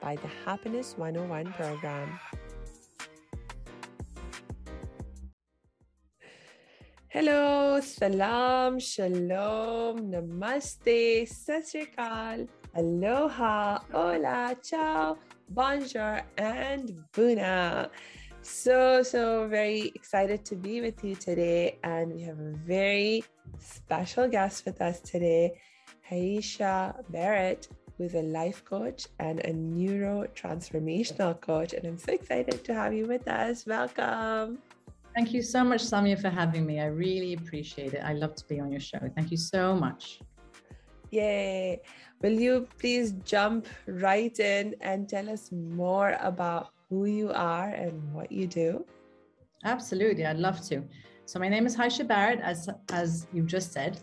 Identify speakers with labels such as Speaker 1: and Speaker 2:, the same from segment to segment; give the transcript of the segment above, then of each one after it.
Speaker 1: by the Happiness 101 program. Hello, salam, shalom, namaste, satsrikal, aloha, hola, ciao, bonjour, and buna. So, so very excited to be with you today. And we have a very special guest with us today. Hyesha Barrett, who's a life coach and a neuro transformational coach. And I'm so excited to have you with us. Welcome.
Speaker 2: Thank you so much, Samia, for having me. I really appreciate it. I love to be on your show. Thank you so much.
Speaker 1: Yay. Will you please jump right in and tell us more about who you are and what you do?
Speaker 2: Absolutely, I'd love to. So my name is Hyesha Barrett, as as you just said.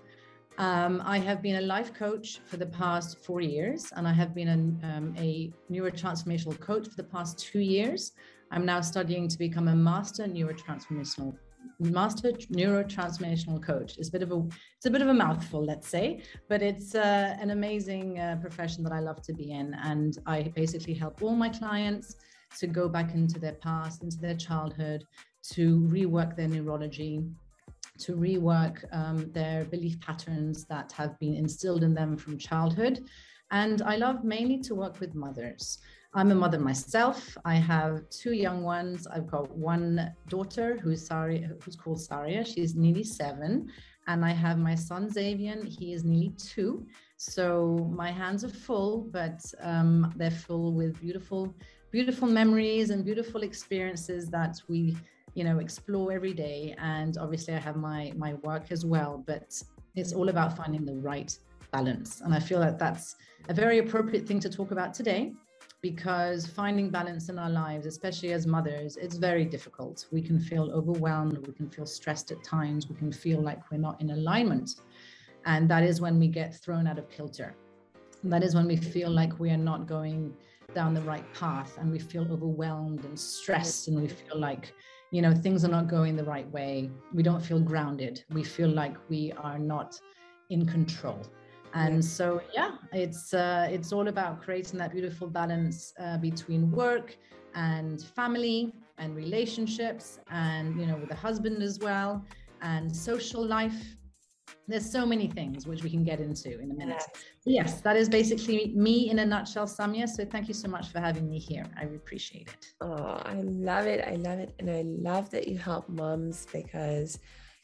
Speaker 2: Um, I have been a life coach for the past four years, and I have been an, um, a neurotransformational coach for the past two years. I'm now studying to become a master neurotransformational master neurotransformational coach. It's a bit of a it's a bit of a mouthful, let's say, but it's uh, an amazing uh, profession that I love to be in, and I basically help all my clients to go back into their past, into their childhood, to rework their neurology to rework um, their belief patterns that have been instilled in them from childhood. And I love mainly to work with mothers. I'm a mother myself. I have two young ones. I've got one daughter who's Sari, who's called Saria. She's nearly seven, and I have my son Xavier. He is nearly two. So my hands are full, but um, they're full with beautiful, beautiful memories and beautiful experiences that we you know explore every day. And obviously i have my my work as well but it's all about finding the right balance. And i feel that that's a very appropriate thing to talk about today because finding balance in our lives especially as mothers it's very difficult. We can feel overwhelmed we can feel stressed at times we can feel like we're not in alignment. And that is when we get thrown out of kilter. And that is when we feel like we are not going down the right path and we feel overwhelmed and stressed and we feel like you know things are not going the right way. We don't feel grounded. We feel like we are not in control. And so yeah it's uh, it's all about creating that beautiful balance uh, between work and family and relationships and you know with the husband as well and social life there's so many things which we can get into in a minute. Yes. yes, that is basically me in a nutshell, Samia. So thank you so much for having me here. I appreciate it.
Speaker 1: Oh, I love it. I love it. And I love that you help moms because,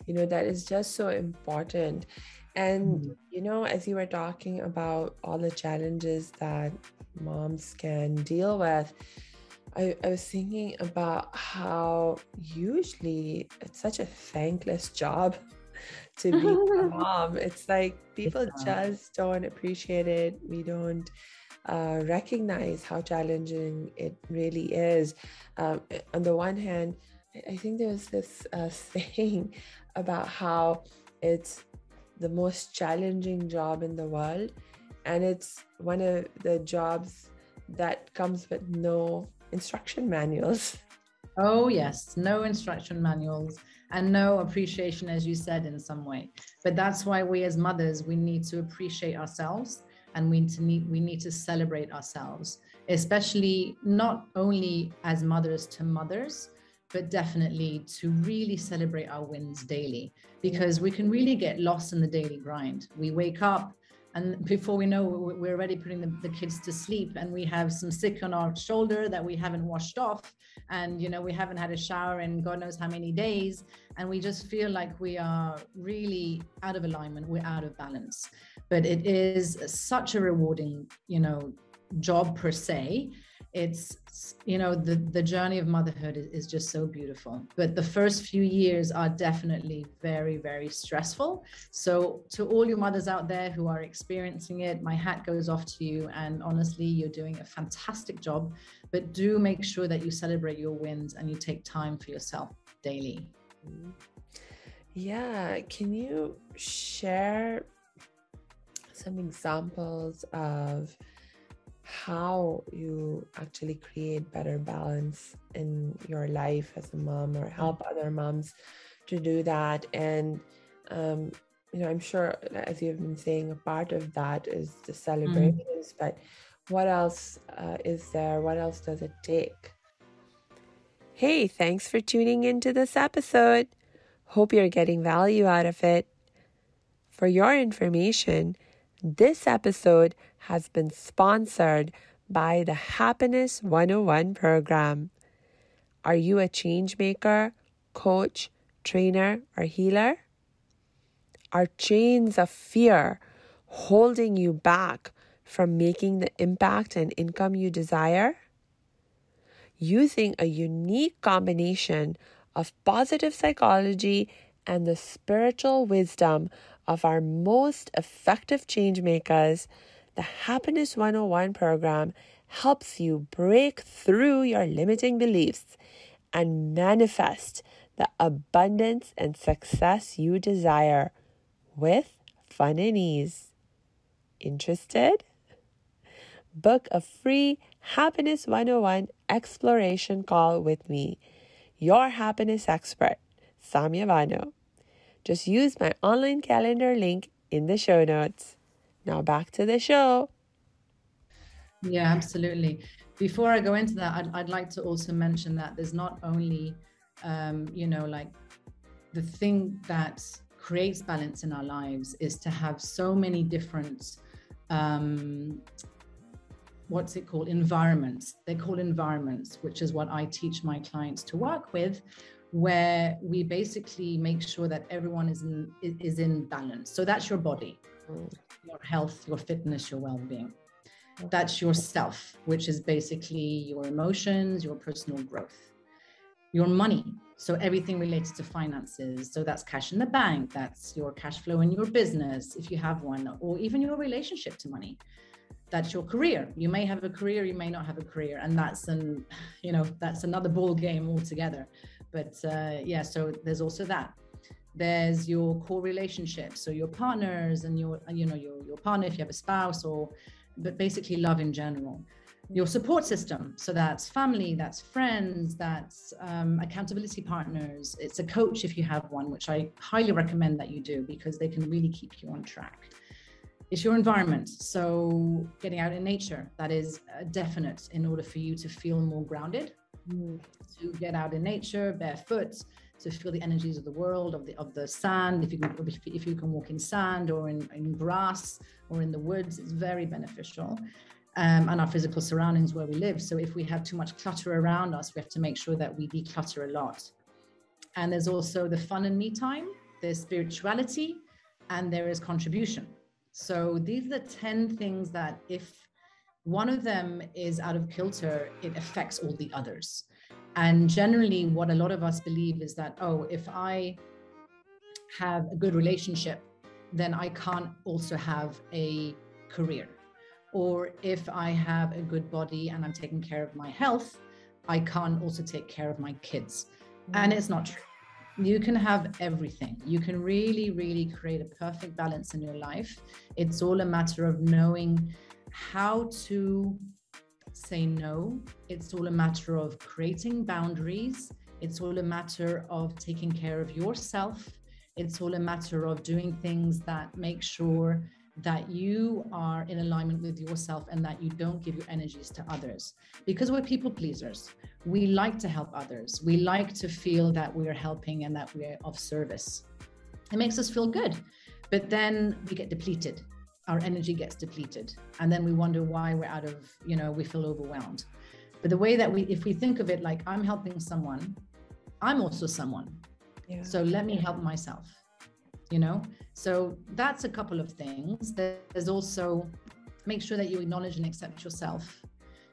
Speaker 1: you know, that is just so important. And, mm you know, as you were talking about all the challenges that moms can deal with, I, I, was thinking about how usually it's such a thankless job to be a mom. It's like people just don't appreciate it. We don't uh, recognize how challenging it really is. Um, on the one hand, I think there's this uh, saying about how it's the most challenging job in the world, and it's one of the jobs that comes with no instruction manuals.
Speaker 2: Oh, yes, no instruction manuals and no appreciation, as you said, in some way. But that's why we as mothers, we need to appreciate ourselves and we need to, need, we need to celebrate ourselves, especially not only as mothers to mothers, but definitely to really celebrate our wins daily because we can really get lost in the daily grind. We wake up and before we know we're already putting the, the, kids to sleep. And we have some sick on our shoulder that we haven't washed off. And you know we haven't had a shower in god knows how many days. And we just feel like we are really out of alignment. We're out of balance. But it is such a rewarding you know job per se it's you know the the journey of motherhood is, is, just so beautiful. But the first few years are definitely very very stressful. So to all your mothers out there who are experiencing it my hat goes off to you. And honestly you're doing a fantastic job. But do make sure that you celebrate your wins and you take time for yourself daily.
Speaker 1: Yeah. Can you share some examples of how you actually create better balance in your life as a mom or help other moms to do that. And um, you know i'm sure as you've been saying a part of that is the celebrations mm. but what else uh, is there? What else does it take? Hey thanks for tuning into this episode. Hope you're getting value out of it. For your information this episode has been sponsored by the Happiness 101 program. Are you a change maker, coach, trainer, or healer? Are chains of fear holding you back from making the impact and income you desire? Using a unique combination of positive psychology and the spiritual wisdom of our most effective change makers, the Happiness 101 program helps you break through your limiting beliefs and manifest the abundance and success you desire with fun and ease. Interested? Book a free Happiness 101 exploration call with me, your happiness expert, Samia Bano. Just use my online calendar link in the show notes. Now back to the show.
Speaker 2: Yeah, absolutely. Before I go into that, I'd, I'd like to also mention that there's not only, um, you know, like the thing that creates balance in our lives is to have so many different um, what's it called environments they're called environments which is what i teach my clients to work with where we basically make sure that everyone is in is in balance. So that's your body, your health, your fitness, your well-being. That's yourself, which is basically your emotions, your personal growth, your money. So everything related to finances. So that's cash in the bank, that's your cash flow in your business, if you have one, or even your relationship to money that's your career you may have a career you may not have a career and that's an you know that's another ball game altogether but uh, yeah, so there's also that. There's your core relationships, so your partners and your you know your your partner if you have a spouse or but basically love in general your support system. So that's family, that's friends, that's um, accountability partners. It's a coach if you have one, which I highly recommend that you do because they can really keep you on track. It's your environment. So getting out in nature, that is definite in order for you to feel more grounded mm. to get out in nature barefoot to feel the energies of the world of the of the sand if you can if you can walk in sand or in, in grass or in the woods it's very beneficial. Um, and our physical surroundings where we live. So if we have too much clutter around us we have to make sure that we declutter a lot. And there's also the fun and me time there's spirituality and there is contribution. So these are the 10 things that if one of them is out of kilter, it affects all the others. And generally, what a lot of us believe is that, oh, if I have a good relationship, then I can't also have a career. Or if I have a good body and I'm taking care of my health, I can't also take care of my kids. And mm. it's not true. You can have everything. You can really, really create a perfect balance in your life. It's all a matter of knowing how to say no. It's all a matter of creating boundaries. It's all a matter of taking care of yourself. It's all a matter of doing things that make sure that you are in alignment with yourself and that you don't give your energies to others. Because we're people pleasers. We like to help others. We like to feel that we're helping and that we're of service. It makes us feel good. But then we get depleted our energy gets depleted and then we wonder why we're out of you know we feel overwhelmed. But the way that we if we think of it like i'm helping someone i'm also someone. Yeah. so let me help myself you know? So that's a couple of things. There's also make sure that you acknowledge and accept yourself.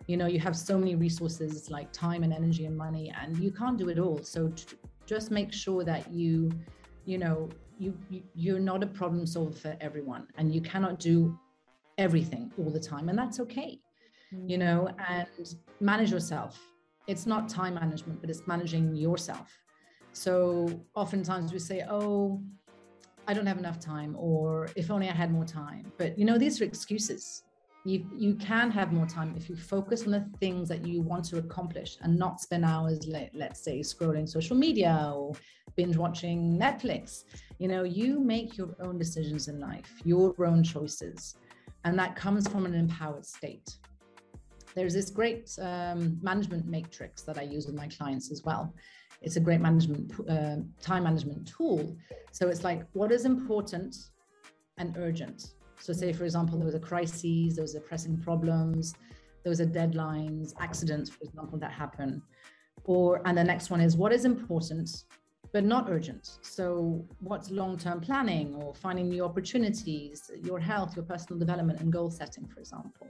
Speaker 2: You know you have so many resources like time and energy and money and you can't do it all. So just make sure that you you know you, you you're not a problem solver for everyone and you cannot do everything all the time and that's okay mm. you know and manage yourself. It's not time management but it's managing yourself. So oftentimes we say oh i don't have enough time or if only i had more time. But you know these are excuses you you can have more time if you focus on the things that you want to accomplish and not spend hours let, let's say scrolling social media or binge watching netflix. You know you make your own decisions in life your own choices and that comes from an empowered state. There's this great um, management matrix that i use with my clients as well. It's a great management uh, time management tool. So it's like what is important and urgent so, say for example, there was a crisis, there was a pressing problems, there was a deadlines, accidents, for example, that happen. Or and the next one is what is important but not urgent. So, what's long term planning or finding new opportunities, your health, your personal development, and goal setting, for example.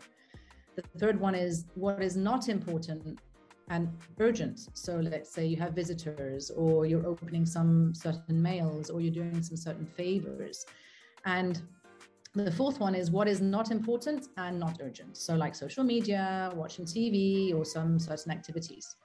Speaker 2: The third one is what is not important and urgent. So, let's say you have visitors, or you're opening some certain mails, or you're doing some certain favors. And the fourth one is what is not important and not urgent. So, like social media, watching TV, or some certain activities.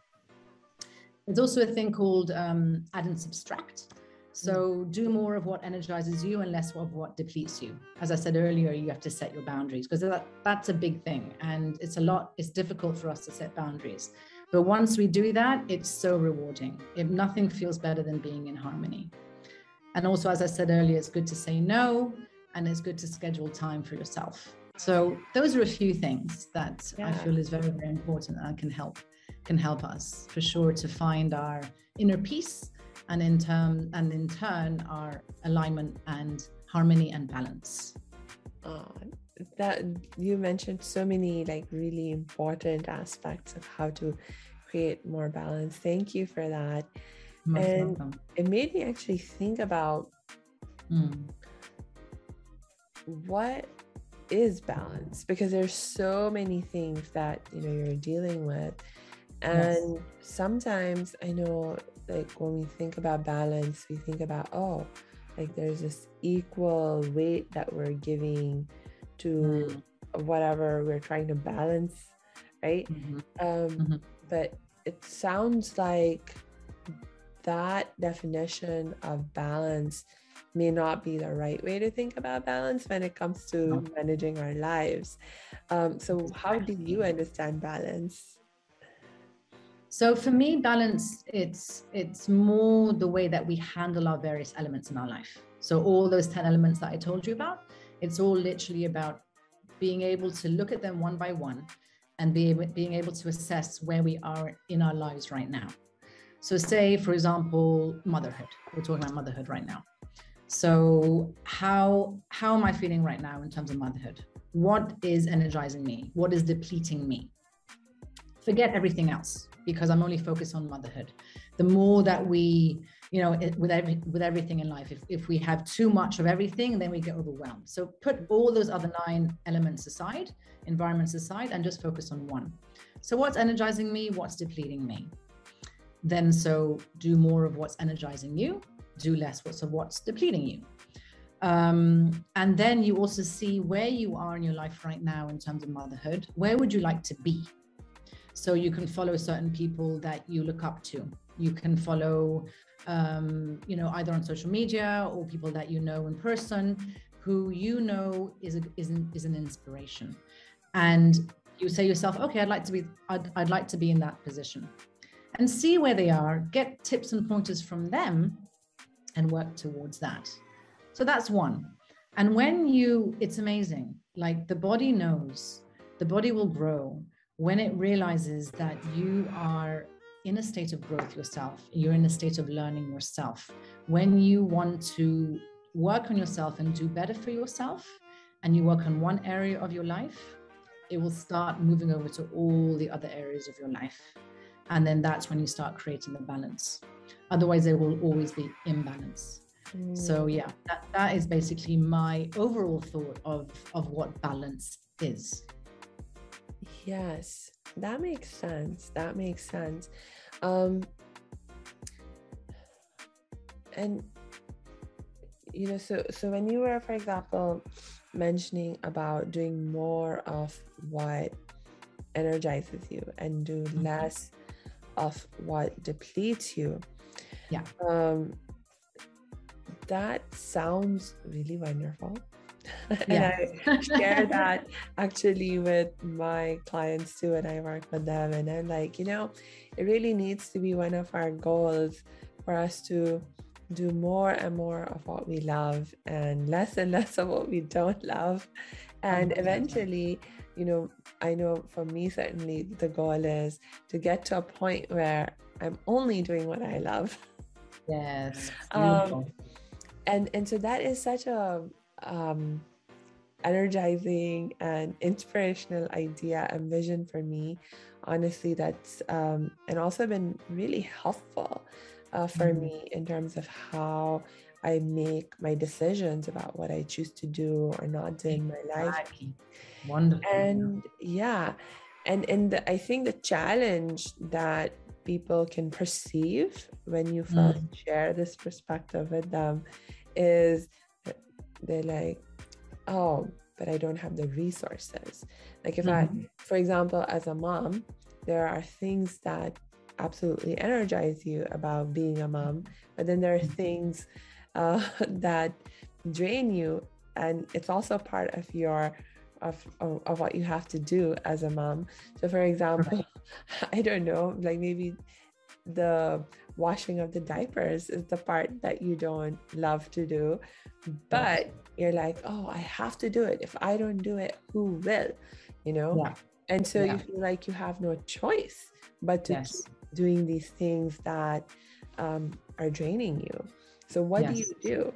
Speaker 2: There's also a thing called um, add and subtract. So, do more of what energizes you and less of what depletes you. As I said earlier, you have to set your boundaries because that, that's a big thing. And it's a lot, it's difficult for us to set boundaries. But once we do that, it's so rewarding. If nothing feels better than being in harmony. And also, as I said earlier, it's good to say no and it's good to schedule time for yourself. So those are a few things that yeah. I feel is very, very important and can help can help us for sure to find our inner peace and in turn and in turn our alignment and harmony and balance.
Speaker 1: Oh, that you mentioned so many like really important aspects of how to create more balance. Thank you for that. Most and welcome. it made me actually think about mm what is balance because there's so many things that you know you're dealing with and yes. sometimes i know like when we think about balance we think about oh like there's this equal weight that we're giving to mm. whatever we're trying to balance right mm-hmm. Um, mm-hmm. but it sounds like that definition of balance may not be the right way to think about balance when it comes to managing our lives. Um, so, how do you understand balance?
Speaker 2: So for me, balance it's it's more the way that we handle our various elements in our life. So all those 10 elements that I told you about, it's all literally about being able to look at them one by one and be able, being able to assess where we are in our lives right now. So say, for example, motherhood. We're talking about motherhood right now. So how how am I feeling right now in terms of motherhood? What is energizing me? What is depleting me? Forget everything else because I'm only focused on motherhood. The more that we, you know, with every with everything in life, if, if we have too much of everything, then we get overwhelmed. So put all those other nine elements aside, environments aside, and just focus on one. So what's energizing me? What's depleting me? Then so do more of what's energizing you do less of what's depleting you. Um, and then you also see where you are in your life right now in terms of motherhood. Where would you like to be? So you can follow certain people that you look up to. You can follow, um, you know, either on social media or people that you know in person, who you know is a, is an, is an inspiration. And you say yourself, okay, I'd like to be, I'd, I'd like to be in that position, and see where they are. Get tips and pointers from them and work towards that. So that's one. And when you, it's amazing, like the body knows, the body will grow when it realizes that you are in a state of growth yourself, you're in a state of learning yourself. When you want to work on yourself and do better for yourself, and you work on one area of your life, it will start moving over to all the other areas of your life. And then that's when you start creating the balance. Otherwise, there will always be imbalance. Mm. So yeah, that, that is basically my overall thought of of what balance is.
Speaker 1: Yes. that makes sense. That makes sense. Um, and you know, so so when you were, for example, mentioning about doing more of what energizes you and do mm-hmm. Of what depletes you.
Speaker 2: Yeah.
Speaker 1: Um, that sounds really wonderful. and I share that actually with my clients too, and I work with them. And I'm like, you know, it really needs to be one of our goals for us to do more and more of what we love and less and less of what we don't love. And eventually, you know, I know for me, certainly the goal is to get to a point where I'm only doing what I love.
Speaker 2: Yes. Um,
Speaker 1: and and so that is such a um, energizing and inspirational idea and vision for me. Honestly, that's um, and also been really helpful uh, for mm. me in terms of how I make my decisions about what I choose to do or not do in my life.
Speaker 2: Wonderful.
Speaker 1: And yeah, and and the, I think the challenge that people can perceive when you first mm. share this perspective with them is they're like, oh, but I don't have the resources. Like if mm-hmm. I, for example, as a mom, there are things that absolutely energize you about being a mom, but then there are mm-hmm. things uh, that drain you, and it's also part of your of, of, of what you have to do as a mom. So, for example, I don't know, like maybe the washing of the diapers is the part that you don't love to do, but you're like, oh, I have to do it. If I don't do it, who will? You know?
Speaker 2: Yeah.
Speaker 1: And so yeah. you feel like you have no choice but to yes. doing these things that um, are draining you. So, what yes. do you do?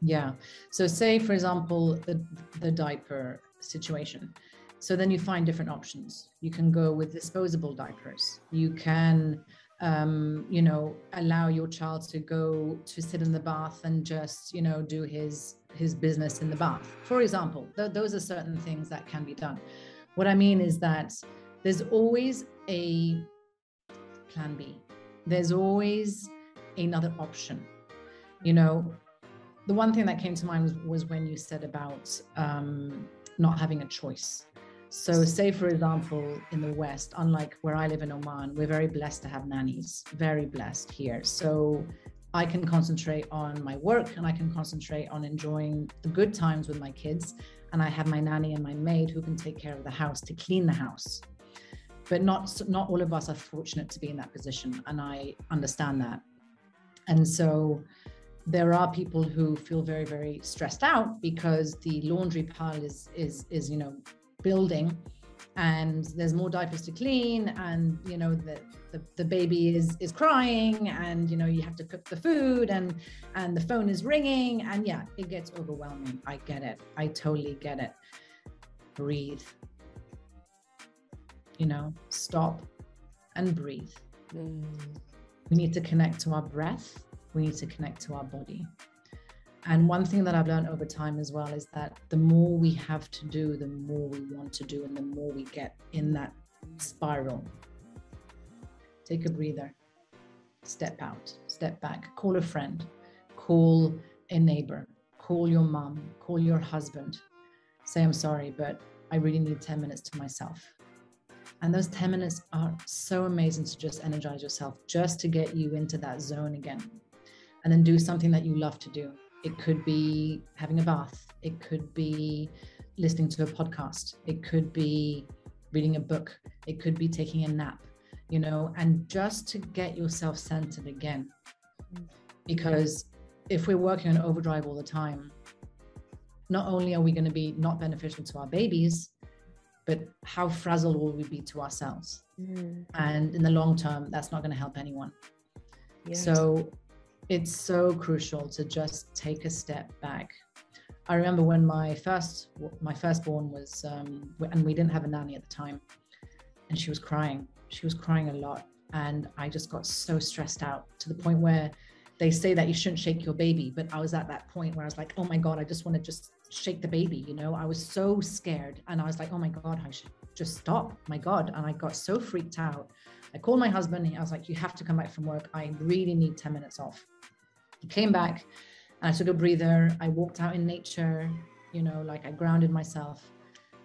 Speaker 2: Yeah. So, say, for example, the, the diaper situation. So then you find different options. You can go with disposable diapers. You can, um, you know, allow your child to go to sit in the bath and just, you know, do his his business in the bath. For example, th- those are certain things that can be done. What I mean is that there's always a plan B. There's always another option. You know, the one thing that came to mind was, was when you said about um, not having a choice. So, say for example, in the West, unlike where I live in Oman, we're very blessed to have nannies, very blessed here. So, I can concentrate on my work and I can concentrate on enjoying the good times with my kids. And I have my nanny and my maid who can take care of the house to clean the house. But not not all of us are fortunate to be in that position, and I understand that. And so, there are people who feel very very stressed out because the laundry pile is is is you know building and there's more diapers to clean and you know the, the, the baby is is crying and you know you have to cook the food and and the phone is ringing and yeah it gets overwhelming. I get it. I totally get it. Breathe. You know stop and breathe. Mm. we need to connect to our breath we need to connect to our body. And one thing that I've learned over time as well is that the more we have to do, the more we want to do, and the more we get in that spiral. Take a breather, step out, step back, call a friend, call a neighbor, call your mom, call your husband. Say, I'm sorry, but I really need 10 minutes to myself. And those 10 minutes are so amazing to just energize yourself, just to get you into that zone again and then do something that you love to do. It could be having a bath, it could be listening to a podcast, it could be reading a book, it could be taking a nap, you know, and just to get yourself centered again. Because if we're working on overdrive all the time, not only are we going to be not beneficial to our babies, but how frazzled will we be to ourselves? Mm. And in the long term, that's not going to help anyone. Yes. So it's so crucial to just take a step back. I remember when my first my firstborn was, um, and we didn't have a nanny at the time, and she was crying. She was crying a lot, and I just got so stressed out to the point where they say that you shouldn't shake your baby, but I was at that point where I was like, oh my god, I just want to just shake the baby, you know. I was so scared. And I was like, oh my God, I should just stop. My God. And I got so freaked out. I called my husband. And I was like, you have to come back from work. I really need 10 minutes off. Came back and I took a breather. I walked out in nature, you know, like I grounded myself.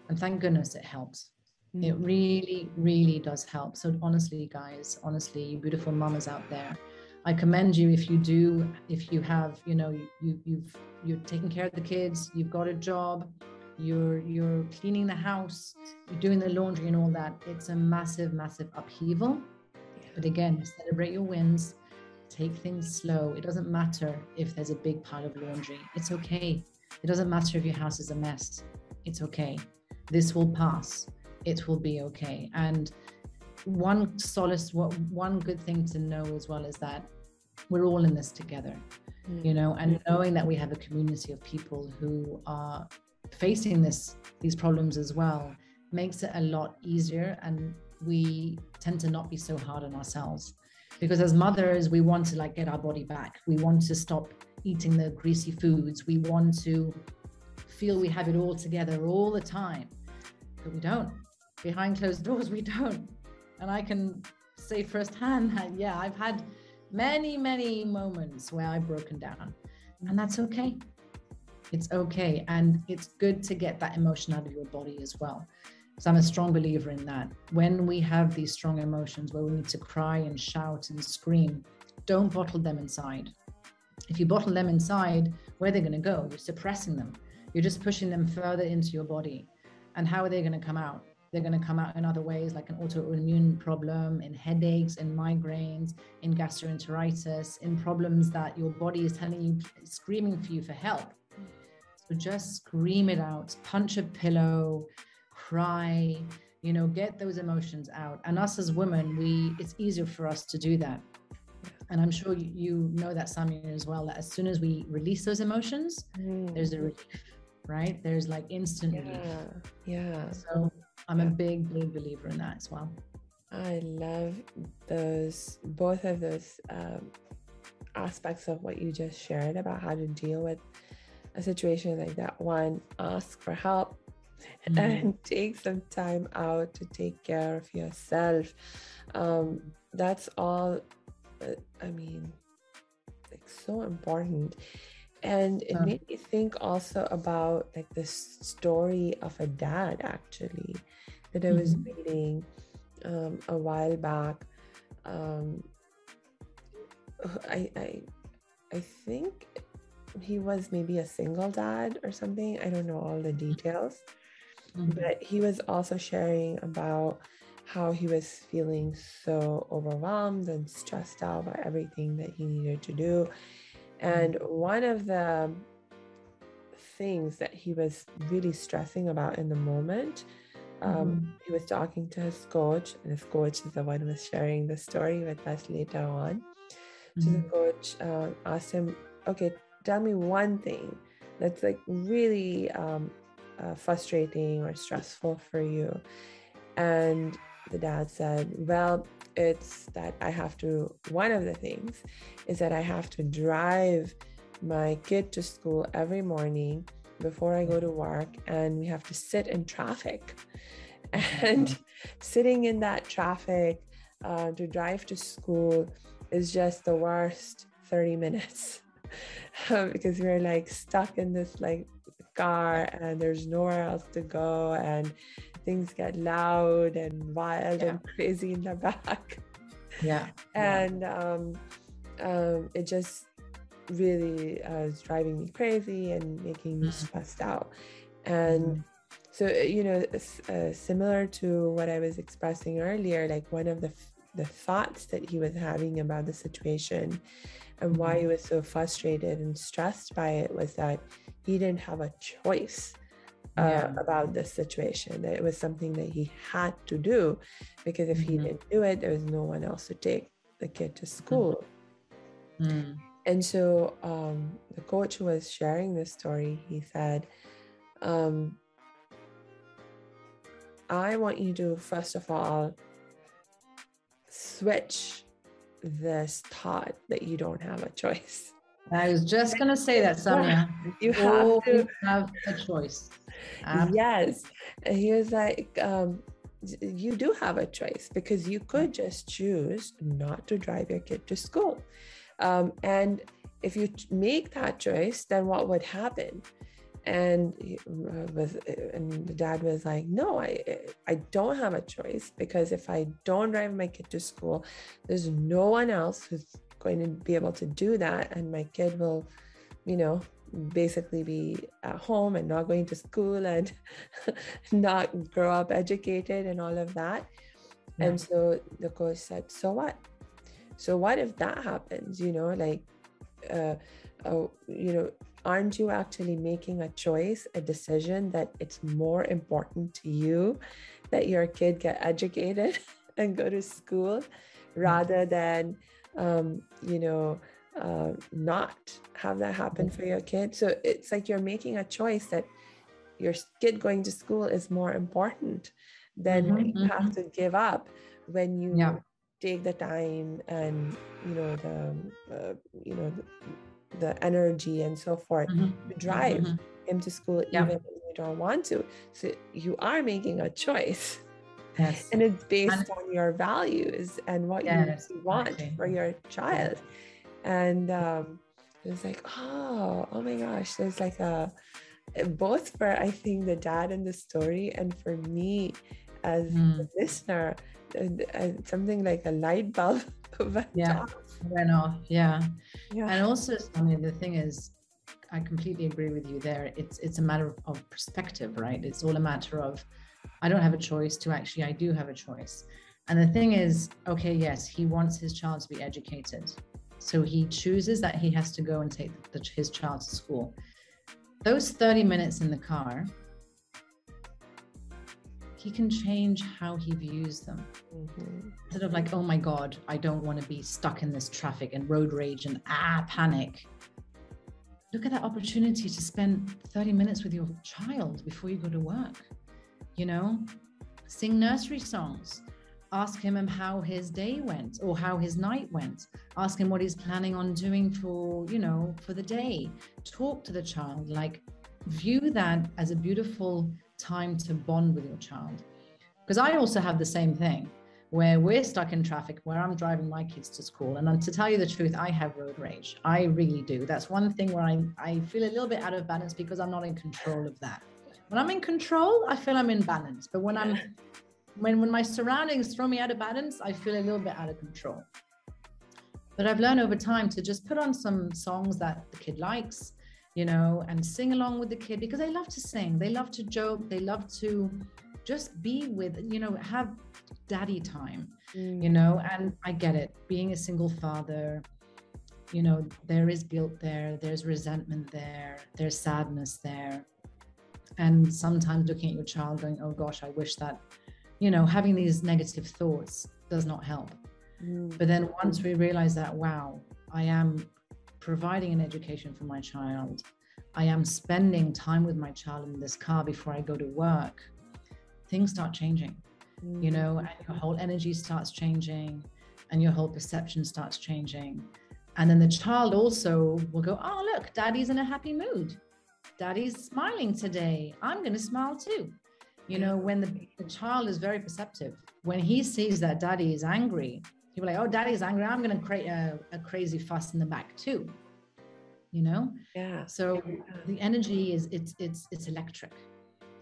Speaker 2: And thank goodness it helps. Mm-hmm. It really, really does help. So honestly, guys, honestly, you beautiful mamas out there, I commend you if you do, if you have, you know, you, you you've you're taking care of the kids, you've got a job, you're you're cleaning the house, you're doing the laundry and all that. It's a massive, massive upheaval. But again, celebrate your wins, take things slow. It doesn't matter if there's a big pile of laundry. It's okay. It doesn't matter if your house is a mess. It's okay. This will pass. It will be okay. And one solace, what one good thing to know as well is that we're all in this together you know and mm-hmm. knowing that we have a community of people who are facing this these problems as well makes it a lot easier and we tend to not be so hard on ourselves because as mothers we want to like get our body back we want to stop eating the greasy foods we want to feel we have it all together all the time but we don't behind closed doors we don't and i can say firsthand that yeah i've had many, many moments where I've broken down. And that's okay. It's okay. And it's good to get that emotion out of your body as well. So I'm a strong believer in that. When we have these strong emotions where we need to cry and shout and scream, don't bottle them inside. If you bottle them inside, where are they going to go? You're suppressing them. You're just pushing them further into your body. And how are they going to come out? they're going to come out in other ways like an autoimmune problem in headaches in migraines in gastroenteritis in problems that your body is telling you screaming for you for help so just scream it out punch a pillow cry you know get those emotions out and us as women we it's easier for us to do that and i'm sure you, you know that samia as well that as soon as we release those emotions mm. there's a relief right there's like instant
Speaker 1: yeah.
Speaker 2: relief
Speaker 1: yeah
Speaker 2: so I'm a big, big believer in that as well.
Speaker 1: I love those, both of those um, aspects of what you just shared about how to deal with a situation like that. One, ask for help mm-hmm. and take some time out to take care of yourself. Um, that's all, uh, I mean, like so important. And it made me think also about like the story of a dad actually that I was mm-hmm. reading um, a while back. Um, I, I I think he was maybe a single dad or something. I don't know all the details, mm-hmm. but he was also sharing about how he was feeling so overwhelmed and stressed out by everything that he needed to do and mm-hmm. one of the things that he was really stressing about in the moment, um, mm-hmm. he was talking to his coach, and his coach is the one who was sharing the story with us later on. Mm-hmm. So the mm-hmm. coach uh, asked him, Okay, tell me one thing that's like really um, uh, frustrating or stressful for you. And the dad said, Well, it's that I have to, one of the things is that I have to drive my kid to school every morning before I go to work, and we have to sit in traffic. And sitting in that traffic uh, to drive to school is just the worst 30 minutes because we're like stuck in this like car and there's nowhere else to go and things get loud and wild yeah. and crazy in the back.
Speaker 2: Yeah.
Speaker 1: and um, um, it just really uh, is driving me crazy and making me mm-hmm. stressed out. And mm-hmm. so, you know, uh, similar to what I was expressing earlier, like one of the the thoughts that he was having about the situation and why mm-hmm. he was so frustrated and stressed by it was that he didn't have a choice uh, yeah. about this situation. That it was something that he had to do because if mm-hmm. he didn't do it, there was no one else to take the kid to school. Mm-hmm. And so um, the coach who was sharing this story, he said, um, I want you to, first of all, switch this thought that you don't have a choice.
Speaker 2: I was just gonna say that, Samia.
Speaker 1: You have to
Speaker 2: have a choice.
Speaker 1: Yes. And he was like, um, you do have a choice because you could just choose not to drive your kid to school. Um, and if you make that choice, then what would happen? And uh, was and the dad was like, no, I I don't have a choice because if I don't drive my kid to school, there's no one else who's going to be able to do that, and my kid will, you know, basically be at home and not going to school and not grow up educated and all of that. Yeah. And so the coach said, So what? So what if that happens? You know, like, uh, uh, you know, aren't you actually making a choice, a decision that it's more important to you that your kid get educated and go to school rather than, um, you know, uh, not have that happen for your kid. So it's like you're making a choice that your kid going to school is more important than mm-hmm, you mm-hmm. have to give up when you yeah. take the time and you know the uh, you know the, energy and so forth mm-hmm. to drive mm-hmm. him to school yeah. even if you don't want to. So you are making a choice. Yes. And it's based and, on your values and what yes, you want exactly. for your child and um, it was like oh oh my gosh there's like a both for i think the dad in the story and for me as mm. a listener something like a light bulb
Speaker 2: yeah went off yeah. yeah. And also i mean the thing is i completely agree with you there. It's it's a matter of perspective right? It's all a matter of i don't have a choice to actually i do have a choice. And the thing is okay yes he wants his child to be educated. So he chooses that he has to go and take the, his child to school. Those 30 minutes in the car, he can change how he views them. Mm-hmm. Instead of like, oh my God, I don't want to be stuck in this traffic and road rage and ah, panic. Look at that opportunity to spend 30 minutes with your child before you go to work. You know, sing nursery songs, ask him how his day went or how his night went ask him what he's planning on doing for you know for the day talk to the child like view that as a beautiful time to bond with your child. Because i also have the same thing where we're stuck in traffic where i'm driving my kids to school. And um, to tell you the truth i have road rage. I really do. That's one thing where i, I feel a little bit out of balance because i'm not in control of that. When i'm in control i feel i'm in balance. But when i'm when when my surroundings throw me out of balance, I feel a little bit out of control. But I've learned over time to just put on some songs that the kid likes, you know, and sing along with the kid because they love to sing, they love to joke, they love to just be with, you know, have daddy time, mm. you know, and I get it. Being a single father, you know, there is guilt there, there's resentment there, there's sadness there. And sometimes looking at your child going, oh gosh, I wish that you know, having these negative thoughts does not help. Mm. But then once we realize that, wow, I am providing an education for my child, I am spending time with my child in this car before I go to work, things start changing, mm. you know, and your whole energy starts changing and your whole perception starts changing. And then the child also will go, oh, look, daddy's in a happy mood. Daddy's smiling today. I'm going to smile too. You know, when the, the child is very perceptive, when he sees that daddy is angry, be like, oh, daddy's angry. I'm going to create a, a crazy fuss in the back too. You know?
Speaker 1: Yeah.
Speaker 2: So the energy is, it's, it's, it's electric.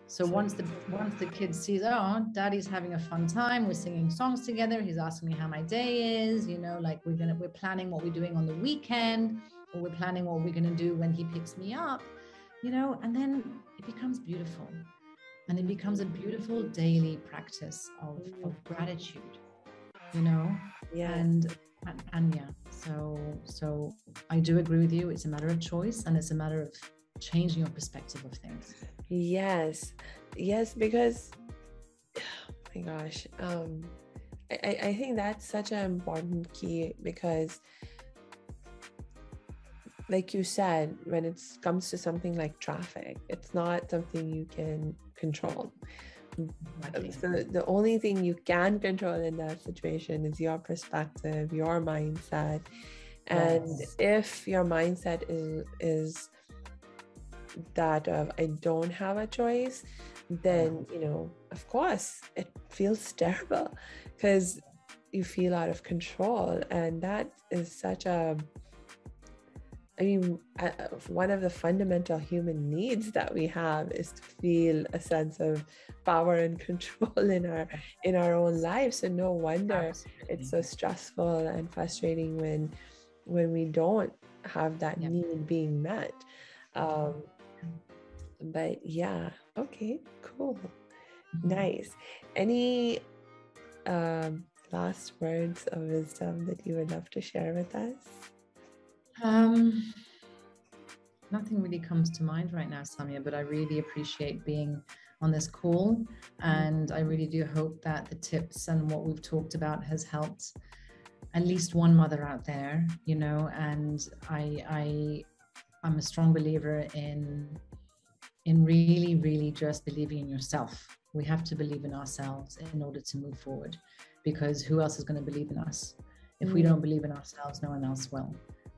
Speaker 2: So once the once the kid sees, oh, daddy's having a fun time, we're singing songs together. He's asking me how my day is, you know, like we're gonna we're planning what we're doing on the weekend, or we're planning what we're gonna do when he picks me up, you know, and then it becomes beautiful and it becomes a beautiful daily practice of, of gratitude you know
Speaker 1: yeah
Speaker 2: and, and yeah so so i do agree with you. It's a matter of choice and it's a matter of changing your perspective of things.
Speaker 1: Yes. Yes because oh my gosh um I, I think that's such an important key because like you said, when it comes to something like traffic, it's not something you can control. Exactly. Um, so the only thing you can control in that situation is your perspective, your mindset, and yes. if your mindset is is that of i don't have a choice then mm-hmm. you know of course it feels terrible because you feel out of control and that is such a I mean, uh, one of the fundamental human needs that we have is to feel a sense of power and control in our in our own lives. So no wonder Absolutely. it's so stressful and frustrating when when we don't have that yeah. need being met. Um, but yeah, okay, cool, mm-hmm. nice. Any um, last words of wisdom that you would love to share with us?
Speaker 2: Um, nothing really comes to mind right now, Samia, but I really appreciate being on this call. And I really do hope that the tips and what we've talked about has helped at least one mother out there, you know, and I I I'm a strong believer in in really, really just believing in yourself. We have to believe in ourselves in order to move forward because who else is going to believe in us? If we mm. don't believe in ourselves, no one else will.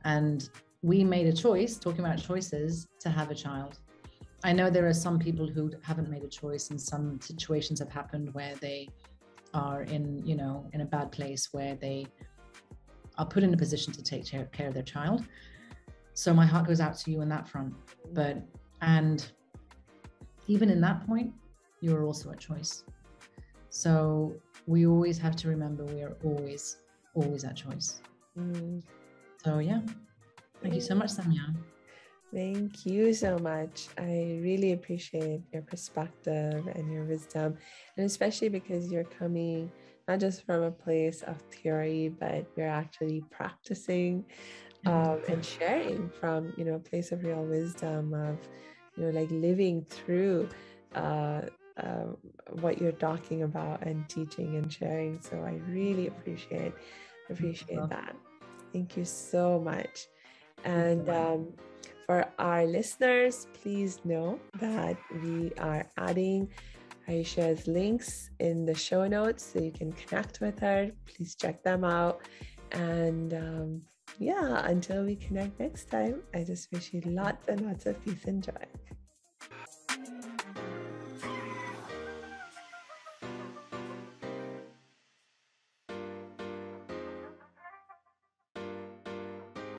Speaker 2: And we made a choice, talking about choices, to have a child. I know there are some people who haven't made a choice, and some situations have happened where they are in, you know, in a bad place where they are put in a position to take care of their child. So my heart goes out to you on that front. But, and even in that point, you are also a choice. So we always have to remember we are always, always at choice. Mm. So yeah, thank you so much, Samia.
Speaker 1: Thank you so much. I really appreciate your perspective and your wisdom, and especially because you're coming not just from a place of theory, but you're actually practicing um, and sharing from you know a place of real wisdom of you know like living through uh, uh, what you're talking about and teaching and sharing. So I really appreciate appreciate that. Thank you so much. And um, for our listeners, please know that we are adding Hyesha's links in the show notes so you can connect with her. Please check them out. And um, yeah, until we connect next time, I just wish you lots and lots of peace and joy.